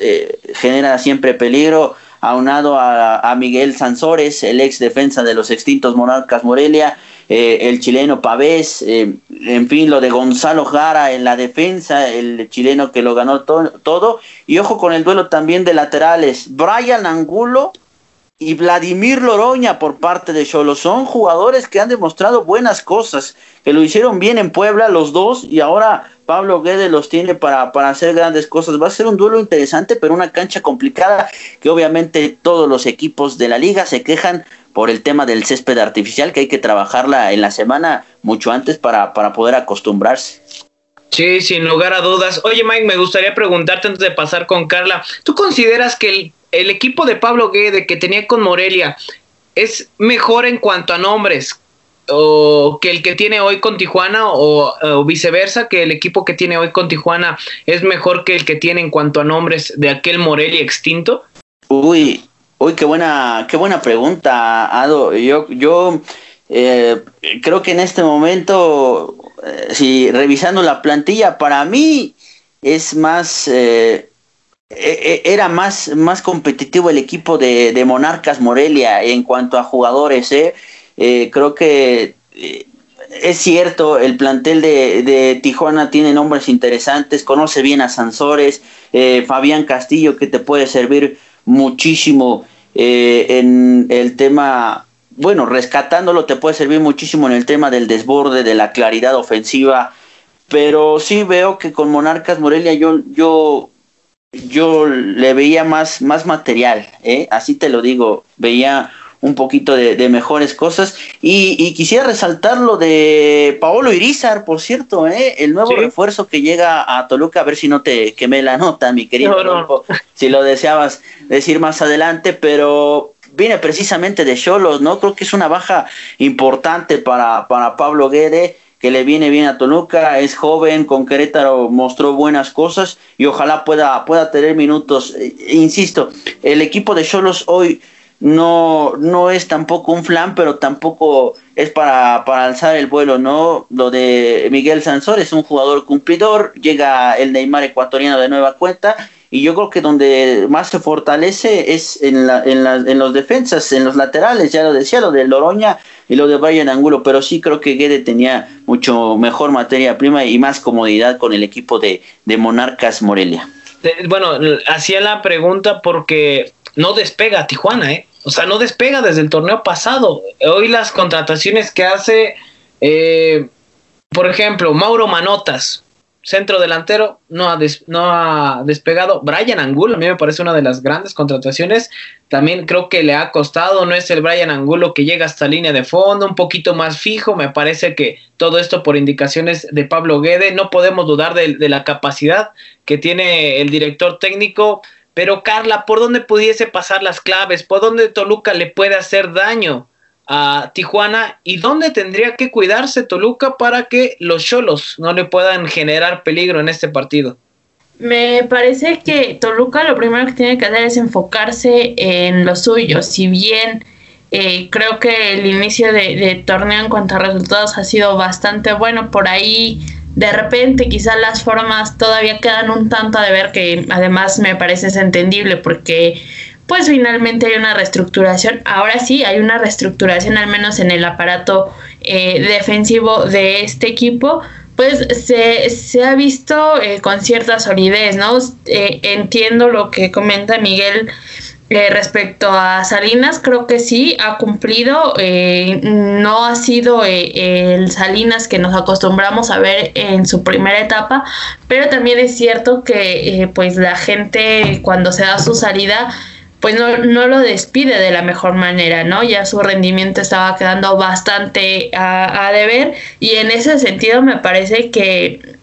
genera siempre peligro aunado a, Miguel Sansores, el ex defensa de los extintos Monarcas Morelia, eh, el chileno Pavés, eh, en fin, lo de Gonzalo Jara en la defensa, el chileno que lo ganó todo, y ojo con el duelo también de laterales, Brian Angulo y Vladimir Loroña por parte de Cholo, son jugadores que han demostrado buenas cosas, que lo hicieron bien en Puebla los dos, y ahora Pablo Guede los tiene para, para hacer grandes cosas. Va a ser un duelo interesante, pero una cancha complicada que obviamente todos los equipos de la liga se quejan por el tema del césped artificial, que hay que trabajarla en la semana mucho antes para, para poder acostumbrarse. Sí, sin lugar a dudas. Oye, Mike, me gustaría preguntarte antes de pasar con Carla, ¿tú consideras que el, equipo de Pablo Guede que tenía con Morelia es mejor en cuanto a nombres o que el que tiene hoy con Tijuana o, viceversa, que el equipo que tiene hoy con Tijuana es mejor que el que tiene en cuanto a nombres de aquel Morelia extinto? Uy, uy, qué buena, qué buena pregunta, Ado. Yo, yo eh, creo que en este momento, eh, si revisando la plantilla, para mí es más, eh, e, e, era más, más competitivo el equipo de, de Monarcas Morelia en cuanto a jugadores, ¿eh? Creo que es cierto, el plantel de, Tijuana tiene nombres interesantes, conoce bien a Sansores, Fabián Castillo, que te puede servir muchísimo en el tema, bueno, rescatándolo te puede servir muchísimo en el tema del desborde, de la claridad ofensiva, pero sí veo que con Monarcas Morelia yo, yo, yo le veía más, más material, así te lo digo, veía un poquito de, mejores cosas. Y, quisiera resaltar lo de Paolo Irizar, por cierto, ¿eh? el nuevo refuerzo que llega a Toluca, a ver si no te quemé la nota, mi querido, si lo deseabas decir más adelante, pero viene precisamente de Cholos, ¿no? Creo que es una baja importante para, para Pablo Guede que le viene bien a Toluca, es joven, con Querétaro mostró buenas cosas y ojalá pueda, pueda tener minutos. E, insisto, el equipo de Cholos hoy no, no es tampoco un flan, pero tampoco es para, para alzar el vuelo, ¿no? Lo de Miguel Sansor es un jugador cumplidor, llega el Neymar ecuatoriano de nueva cuenta, y yo creo que donde más se fortalece es en, la, en, la, en los defensas, en los laterales, ya lo decía, lo de Loroña y lo de Brian Angulo, pero sí creo que Guede tenía mucho mejor materia prima y más comodidad con el equipo de, de Monarcas Morelia. Bueno, hacía la pregunta porque no despega Tijuana, ¿eh? O sea, no despega desde el torneo pasado. Hoy las contrataciones que hace, eh, por ejemplo, Mauro Manotas, centro delantero, no ha, no ha despegado. Brian Angulo, a mí me parece una de las grandes contrataciones. También creo que le ha costado, no es el Brian Angulo que llega hasta línea de fondo, un poquito más fijo. Me parece que todo esto por indicaciones de Pablo Guede. No podemos dudar de la capacidad que tiene el director técnico pero Carla, ¿por dónde pudiese pasar las claves? ¿Por dónde Toluca le puede hacer daño a Tijuana? ¿Y dónde tendría que cuidarse Toluca para que los Cholos no le puedan generar peligro en este partido? Me parece que Toluca lo primero que tiene que hacer es enfocarse en lo suyo. Si bien eh, creo que el inicio de, de torneo en cuanto a resultados ha sido bastante bueno, por ahí de repente quizás las formas todavía quedan un tanto de ver que además me parece entendible porque pues finalmente hay una reestructuración. Ahora sí, hay una reestructuración al menos en el aparato eh, defensivo de este equipo. Pues se, se ha visto eh, con cierta solidez, ¿no? Eh, entiendo lo que comenta Miguel respecto a Salinas, creo que sí, ha cumplido, no ha sido el Salinas que nos acostumbramos a ver en su primera etapa, pero también es cierto que pues la gente cuando se da su salida pues no, no lo despide de la mejor manera, ¿no? Ya su rendimiento estaba quedando bastante a, a deber y en ese sentido me parece que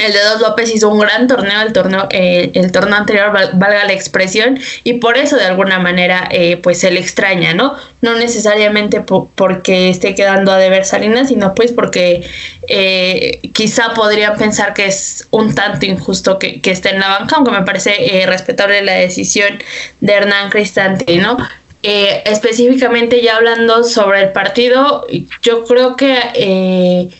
el Dedos López hizo un gran torneo, el torneo, eh, el torneo anterior, valga la expresión, y por eso de alguna manera eh, pues se le extraña, ¿no? No necesariamente porque esté quedando a deber Salinas, sino pues porque eh, quizá podrían pensar que es un tanto injusto que, que esté en la banca, aunque me parece respetable la decisión de Hernán Cristante, ¿no? específicamente ya hablando sobre el partido, yo creo que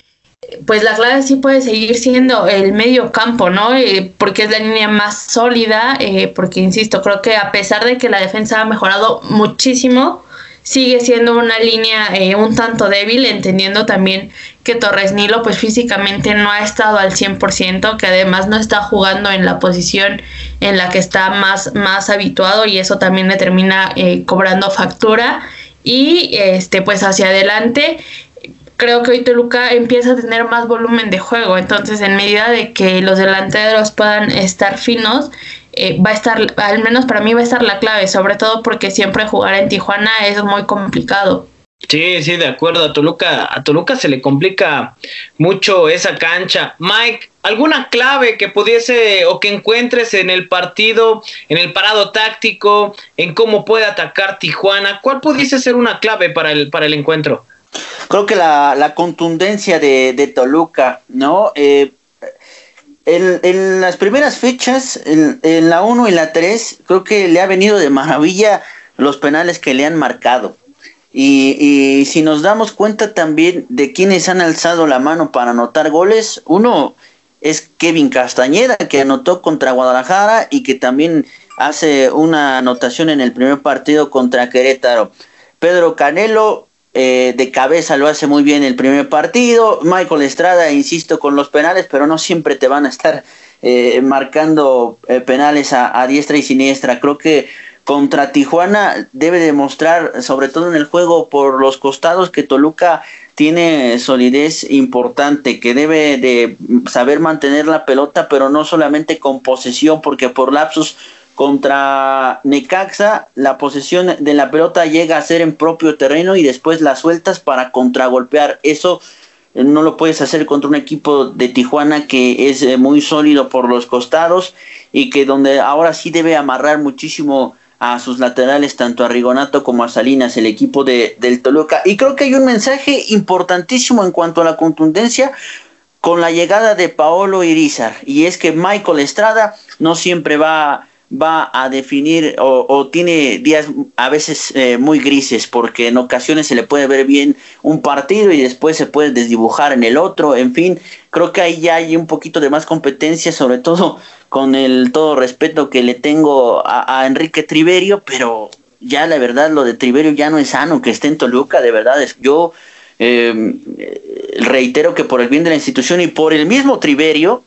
pues la clave sí puede seguir siendo el medio campo, ¿no? Eh, porque es la línea más sólida, eh, porque insisto, creo que a pesar de que la defensa ha mejorado muchísimo, sigue siendo una línea eh, un tanto débil, entendiendo también que Torres Nilo pues físicamente no ha estado al 100%, que además no está jugando en la posición en la que está más, más habituado y eso también le termina cobrando factura y este pues hacia adelante creo que hoy Toluca empieza a tener más volumen de juego. Entonces, en medida de que los delanteros puedan estar finos, eh, va a estar, al menos para mí va a estar la clave, sobre todo porque siempre jugar en Tijuana es muy complicado. Sí, sí, de acuerdo. A Toluca, a Toluca se le complica mucho esa cancha. Mike, ¿alguna clave que pudiese o que encuentres en el partido, en el parado táctico, en cómo puede atacar Tijuana? ¿Cuál pudiese ser una clave para el, para el encuentro? Creo que la, la contundencia de, de, Toluca, ¿no? Eh, en, en, las primeras fechas, en, en la 1 y la 3, creo que le ha venido de maravilla los penales que le han marcado. Y, y, si nos damos cuenta también de quienes han alzado la mano para anotar goles, uno es Kevin Castañeda, que anotó contra Guadalajara y que también hace una anotación en el primer partido contra Querétaro. Pedro Canelo eh, de cabeza lo hace muy bien el primer partido. Michael Estrada, insisto, con los penales, pero no siempre te van a estar eh, marcando eh, penales a, diestra y siniestra. Creo que contra Tijuana debe demostrar, sobre todo en el juego por los costados, que Toluca tiene solidez importante, que debe de saber mantener la pelota, pero no solamente con posesión, porque por lapsos contra Necaxa, la posesión de la pelota llega a ser en propio terreno y después la sueltas para contragolpear. Eso eh, no lo puedes hacer contra un equipo de Tijuana que es eh, muy sólido por los costados y que donde ahora sí debe amarrar muchísimo a sus laterales, tanto a Rigonato como a Salinas, el equipo de, del Toluca. Y creo que hay un mensaje importantísimo en cuanto a la contundencia con la llegada de Paolo Irizar. Y es que Michael Estrada no siempre va va a definir o, tiene días a veces eh, muy grises porque en ocasiones se le puede ver bien un partido y después se puede desdibujar en el otro, en fin, creo que ahí ya hay un poquito de más competencia, sobre todo con el todo respeto que le tengo a, Enrique Triverio, pero ya la verdad lo de Triverio ya no es sano que esté en Toluca, de verdad, es, yo eh, reitero que por el bien de la institución y por el mismo Triverio,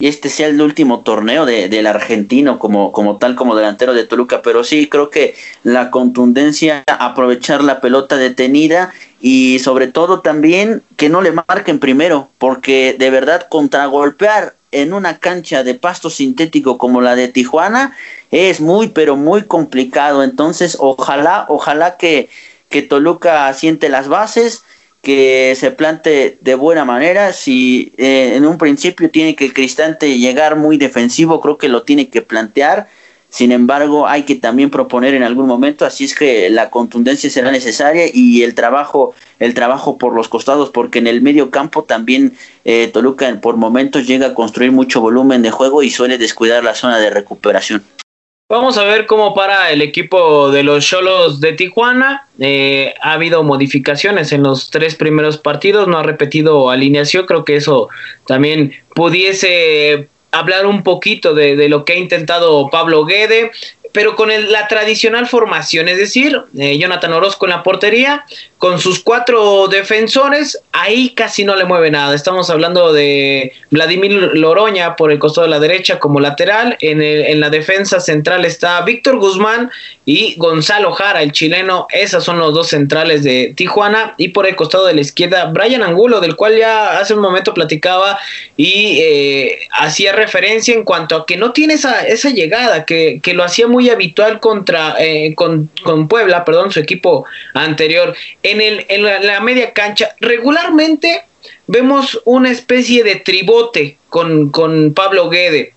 y este sea el último torneo de, del argentino como, como tal, como delantero de Toluca, pero sí creo que la contundencia, aprovechar la pelota detenida y sobre todo también que no le marquen primero, porque de verdad contragolpear en una cancha de pasto sintético como la de Tijuana es muy, pero muy complicado. Entonces, ojalá, ojalá que, que Toluca asiente las bases que se plante de buena manera. Si eh, en un principio tiene que el Cristante llegar muy defensivo, creo que lo tiene que plantear. Sin embargo, hay que también proponer en algún momento, así es que la contundencia será necesaria y el trabajo, el trabajo por los costados, porque en el medio campo también eh, Toluca por momentos llega a construir mucho volumen de juego y suele descuidar la zona de recuperación. Vamos a ver cómo para el equipo de los Cholos de Tijuana. Eh, ha habido modificaciones en los tres primeros partidos, no ha repetido alineación. Creo que eso también pudiese hablar un poquito de, de lo que ha intentado Pablo Guede pero con la tradicional formación, es decir, eh, Jonathan Orozco en la portería, con sus cuatro defensores, ahí casi no le mueve nada. Estamos hablando de Vladimir Loroña por el costado de la derecha como lateral, en, en la defensa central está Víctor Guzmán y Gonzalo Jara, el chileno, esos son los dos centrales de Tijuana, y por el costado de la izquierda, Brian Angulo, del cual ya hace un momento platicaba y eh, hacía referencia en cuanto a que no tiene esa, esa llegada, que, que lo hacía muy habitual contra eh, con, Puebla, perdón, su equipo anterior. En, el, en la, media cancha, regularmente vemos una especie de tribote con, con Pablo Guede.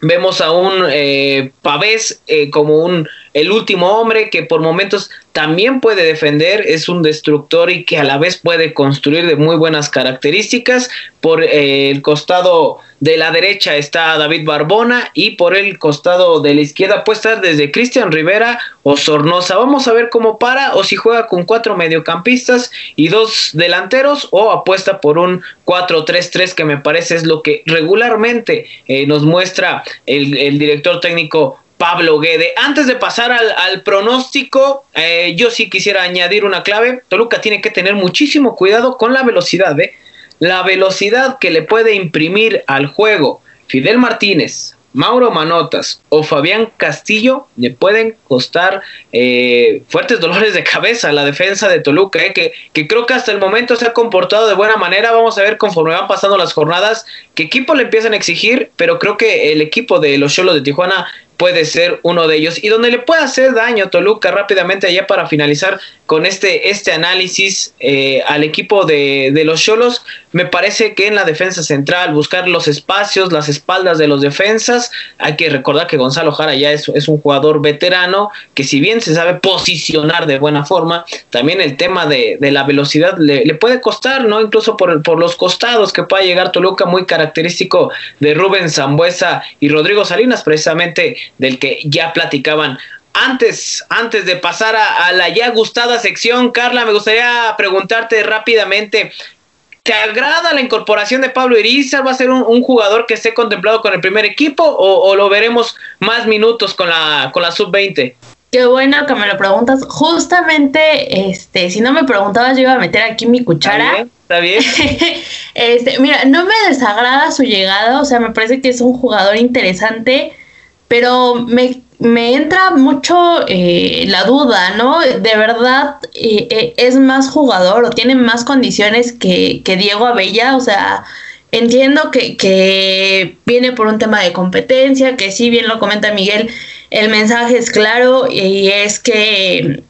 Vemos a un eh, Pavés eh, como un el último hombre que por momentos también puede defender, es un destructor y que a la vez puede construir de muy buenas características. Por eh, el costado de la derecha está David Barbona y por el costado de la izquierda puede estar desde Cristian Rivera o Sornosa. Vamos a ver cómo para o si juega con cuatro mediocampistas y dos delanteros o apuesta por un 4-3-3 que me parece es lo que regularmente eh, nos muestra el, el director técnico Pablo Guede. Antes de pasar al, pronóstico, eh, yo sí quisiera añadir una clave. Toluca tiene que tener muchísimo cuidado con la velocidad, ¿eh? La velocidad que le puede imprimir al juego Fidel Martínez, Mauro Manotas o Fabián Castillo le pueden costar eh, fuertes dolores de cabeza a la defensa de Toluca, eh, que, que, creo que hasta el momento se ha comportado de buena manera. Vamos a ver conforme van pasando las jornadas qué equipo le empiezan a exigir, pero creo que el equipo de los Cholos de Tijuana puede ser uno de ellos. Y donde le puede hacer daño Toluca rápidamente allá para finalizar con este, este análisis eh, al equipo de, de los Cholos, me parece que en la defensa central, buscar los espacios, las espaldas de los defensas, hay que recordar que Gonzalo Jara ya es, un jugador veterano, que si bien se sabe posicionar de buena forma, también el tema de, la velocidad le, le, puede costar, ¿no? Incluso por, por los costados que pueda llegar Toluca, muy característico de Rubén Zambuesa y Rodrigo Salinas, precisamente del que ya platicaban antes, antes de pasar a, la ya gustada sección, Carla, me gustaría preguntarte rápidamente, ¿te agrada la incorporación de Pablo Irizar? ¿Va a ser un, jugador que esté contemplado con el primer equipo o, lo veremos más minutos con la, con la sub-20? Qué bueno que me lo preguntas. Justamente, este, si no me preguntabas, yo iba a meter aquí mi cuchara. Está bien. este, mira, no me desagrada su llegada, o sea, me parece que es un jugador interesante, pero me me entra mucho eh, la duda, ¿no? De verdad eh, eh, es más jugador o tiene más condiciones que, que Diego Abella, o sea, entiendo que, que, viene por un tema de competencia, que sí, bien lo comenta Miguel, el mensaje es claro y es que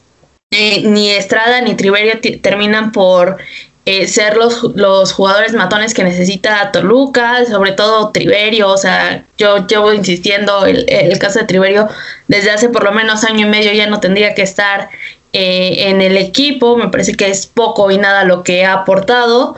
ni Estrada ni Triverio terminan por eh, ser los, los jugadores matones que necesita Toluca, sobre todo Triverio, o sea, yo llevo insistiendo, el, el caso de Triverio desde hace por lo menos año y medio ya no tendría que estar eh, en el equipo, me parece que es poco y nada lo que ha aportado,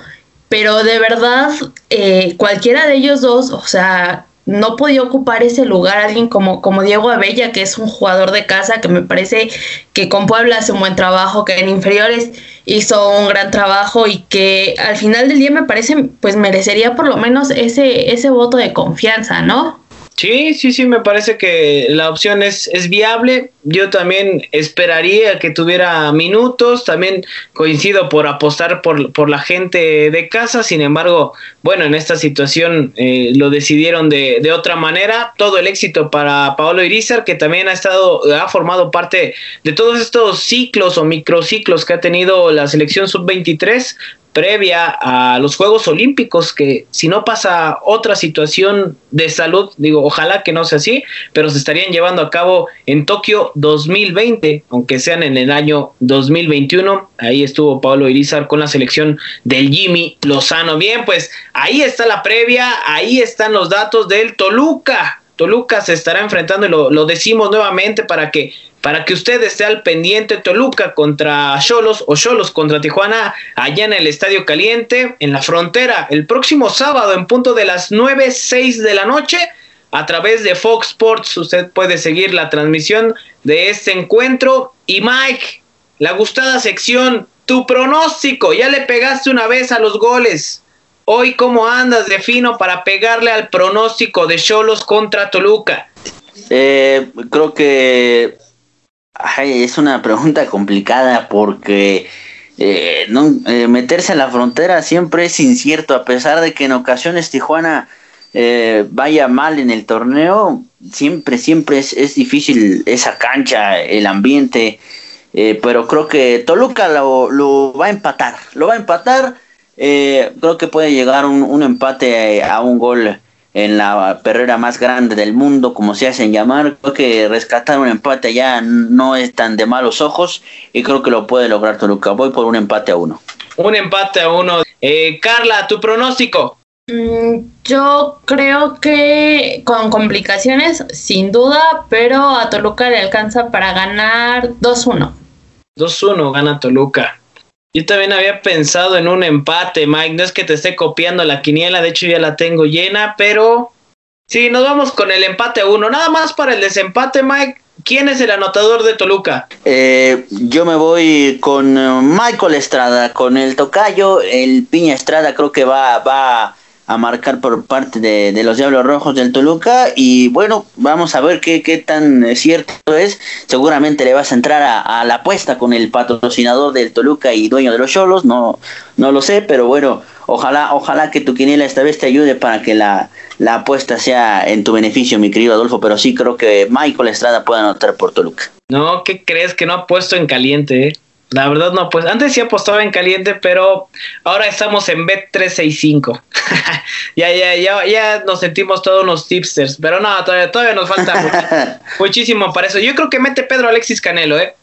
pero de verdad eh, cualquiera de ellos dos, o sea, no podía ocupar ese lugar alguien como, como Diego Abella, que es un jugador de casa, que me parece que con Puebla hace un buen trabajo, que en inferiores hizo un gran trabajo y que al final del día me parece, pues merecería por lo menos ese, ese voto de confianza, ¿no? Sí, sí, sí, me parece que la opción es, es viable. Yo también esperaría que tuviera minutos. También coincido por apostar por, por la gente de casa. Sin embargo, bueno, en esta situación eh, lo decidieron de, de, otra manera. Todo el éxito para Paolo Irizar, que también ha estado, ha formado parte de todos estos ciclos o microciclos que ha tenido la selección sub-23 previa a los Juegos Olímpicos, que si no pasa otra situación de salud, digo, ojalá que no sea así, pero se estarían llevando a cabo en Tokio 2020, aunque sean en el año 2021. Ahí estuvo Pablo Irizar con la selección del Jimmy Lozano. Bien, pues ahí está la previa, ahí están los datos del Toluca. Toluca se estará enfrentando y lo, lo decimos nuevamente para que para que usted esté al pendiente Toluca contra Cholos o Cholos contra Tijuana allá en el Estadio Caliente en la frontera el próximo sábado en punto de las 9, 6 de la noche a través de Fox Sports usted puede seguir la transmisión de este encuentro. Y Mike la gustada sección tu pronóstico ya le pegaste una vez a los goles hoy cómo andas de fino para pegarle al pronóstico de Cholos contra Toluca eh, creo que es una pregunta complicada porque eh, eh, meterse a la frontera siempre es incierto, a pesar de que en ocasiones Tijuana eh, vaya mal en el torneo, siempre, siempre es, difícil esa cancha, el ambiente, pero creo que Toluca lo, va a empatar, lo va a empatar, creo que puede llegar un, un empate a un gol en la perrera más grande del mundo, como se hacen llamar. Creo que rescatar un empate allá no es tan de malos ojos y creo que lo puede lograr Toluca. Voy por un empate a uno. Un empate a uno. Eh, Carla, tu pronóstico. Mm, yo creo que con complicaciones, sin duda, pero a Toluca le alcanza para ganar 2-1. 2-1 gana Toluca. Yo también había pensado en un empate, Mike. No es que te esté copiando la quiniela, de hecho ya la tengo llena, pero sí, nos vamos con el empate a uno. Nada más para el desempate, Mike. ¿Quién es el anotador de Toluca? Eh, yo me voy con eh, Michael Estrada, con el tocayo. El Piña Estrada creo que va, va a marcar por parte de, los Diablos Rojos del Toluca y bueno, vamos a ver qué, qué tan cierto es. Seguramente le vas a entrar a, la apuesta con el patrocinador del Toluca y dueño de los Cholos, no, no lo sé, pero bueno, ojalá, ojalá que tu quiniela esta vez te ayude para que la, la apuesta sea en tu beneficio, mi querido Adolfo, pero sí creo que Michael Estrada puede anotar por Toluca. No, ¿qué crees que no ha puesto en caliente? Eh? La verdad no, pues antes sí apostaba en caliente, pero ahora estamos en Bet365. ya, ya, ya, ya nos sentimos todos unos tipsters, pero no, todavía, todavía nos falta muchísimo para eso. Yo creo que mete Pedro Alexis Canelo, ¿eh?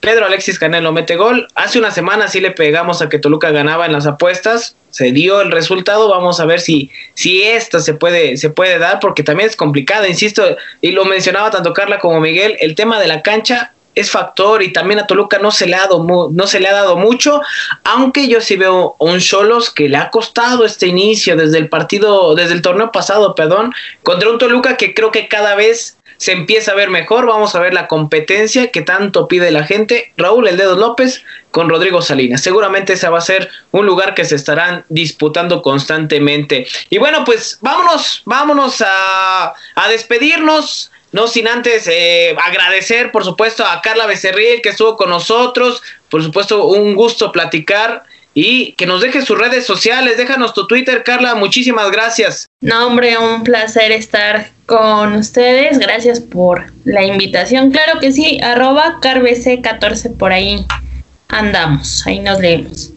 Pedro Alexis Canelo mete gol. Hace una semana sí le pegamos a que Toluca ganaba en las apuestas. Se dio el resultado. Vamos a ver si, si esta se puede, se puede dar, porque también es complicada, insisto, y lo mencionaba tanto Carla como Miguel, el tema de la cancha es factor y también a Toluca no se le ha dado, no se le ha dado mucho, aunque yo sí veo un Cholos que le ha costado este inicio desde el partido, desde el torneo pasado, perdón, contra un Toluca que creo que cada vez se empieza a ver mejor, vamos a ver la competencia que tanto pide la gente, Raúl El Dedo López con Rodrigo Salinas, seguramente ese va a ser un lugar que se estarán disputando constantemente. Y bueno, pues vámonos, vámonos a, a despedirnos, no sin antes eh, agradecer, por supuesto, a Carla Becerril que estuvo con nosotros. Por supuesto, un gusto platicar y que nos deje sus redes sociales. Déjanos tu Twitter, Carla. Muchísimas gracias. No, hombre, un placer estar con ustedes. Gracias por la invitación. Claro que sí, arroba carbc14 por ahí andamos. Ahí nos leemos.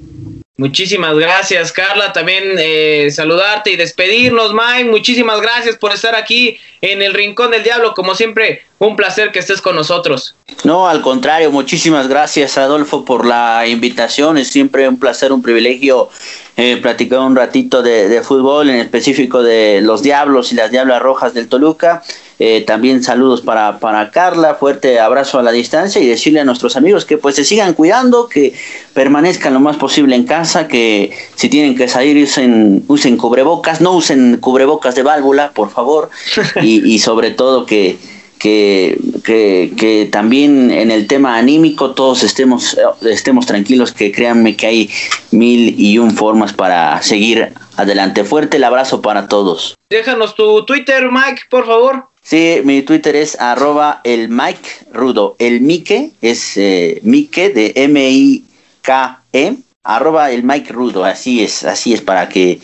Muchísimas gracias, Carla. También eh, saludarte y despedirnos, Mike. Muchísimas gracias por estar aquí en el Rincón del Diablo. Como siempre, un placer que estés con nosotros. No, al contrario, muchísimas gracias, Adolfo, por la invitación. Es siempre un placer, un privilegio eh, platicar un ratito de, de fútbol, en específico de los Diablos y las Diablas Rojas del Toluca. Eh, también saludos para, para Carla, fuerte abrazo a la distancia y decirle a nuestros amigos que pues se sigan cuidando, que permanezcan lo más posible en casa, que si tienen que salir usen, usen cubrebocas, no usen cubrebocas de válvula, por favor, y, y sobre todo que, que, que, que, también en el tema anímico todos estemos, estemos tranquilos, que créanme que hay mil y un formas para seguir adelante. Fuerte el abrazo para todos. Déjanos tu Twitter, Mike, por favor. Sí, mi Twitter es arroba el Mike Rudo. El Mike es eh, Mike de M-I-K-E, arroba el Mike Rudo. Así es, así es para que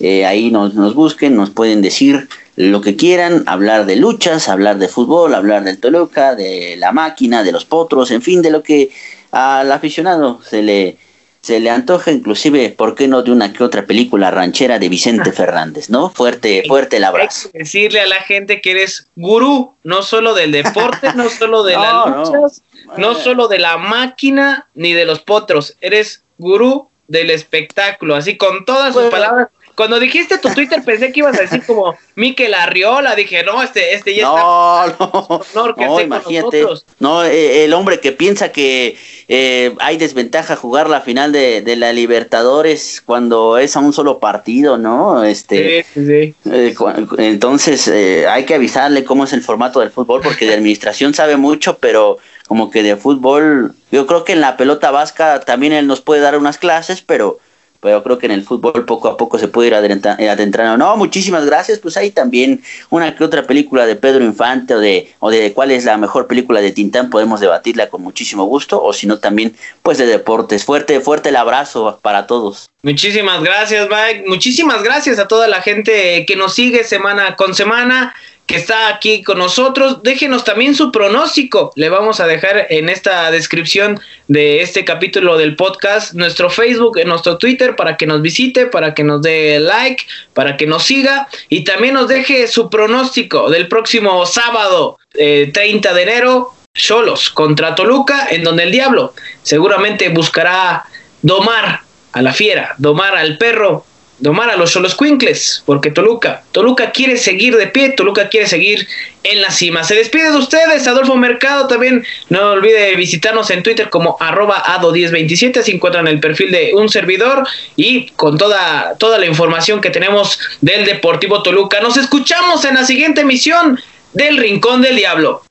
eh, ahí nos, nos busquen, nos pueden decir lo que quieran, hablar de luchas, hablar de fútbol, hablar del Toluca, de la máquina, de los potros, en fin, de lo que al aficionado se le se le antoja inclusive, ¿por qué no de una que otra película ranchera de Vicente Fernández, ¿no? Fuerte, fuerte el abrazo. Decirle a la gente que eres gurú, no solo del deporte, no solo de las luchas, no. solo de la máquina, ni de los potros, eres gurú del espectáculo, así con todas sus palabras cuando dijiste tu Twitter pensé que ibas a decir como Miquel Arriola, dije, no, este, este ya no, está. No, no, imagínate. No, eh, el hombre que piensa que eh, hay desventaja jugar la final de, de, la Libertadores cuando es a un solo partido, ¿no? Este, sí, sí. Eh, entonces hay que avisarle cómo es el formato del fútbol porque de administración sabe mucho, pero como que de fútbol, yo creo que en la pelota vasca también él nos puede dar unas clases, pero pero creo que en el fútbol poco a poco se puede ir eh, adentrando. No, muchísimas gracias. Pues hay también una que otra película de Pedro Infante o de, o de cuál es la mejor película de Tintán, podemos debatirla con muchísimo gusto, o si no también pues de deportes. Fuerte, fuerte el abrazo para todos. Muchísimas gracias, Mike. Muchísimas gracias a toda la gente que nos sigue semana con semana que está aquí con nosotros. Déjenos también su pronóstico. Le vamos a dejar en esta descripción de este capítulo del podcast nuestro Facebook, nuestro Twitter para que nos visite, para que nos dé like, para que nos siga y también nos deje su pronóstico del próximo sábado 30 eh, de enero. Cholos contra Toluca, en donde el diablo seguramente buscará domar a la fiera, domar al perro domar a los solos Quinkles, porque Toluca, Toluca quiere seguir de pie, Toluca quiere seguir en la cima. Se despide de ustedes, Adolfo Mercado, también no olvide visitarnos en Twitter como arroba ado1027, se encuentran el perfil de un servidor y con toda, toda la información que tenemos del Deportivo Toluca. Nos escuchamos en la siguiente emisión del Rincón del Diablo.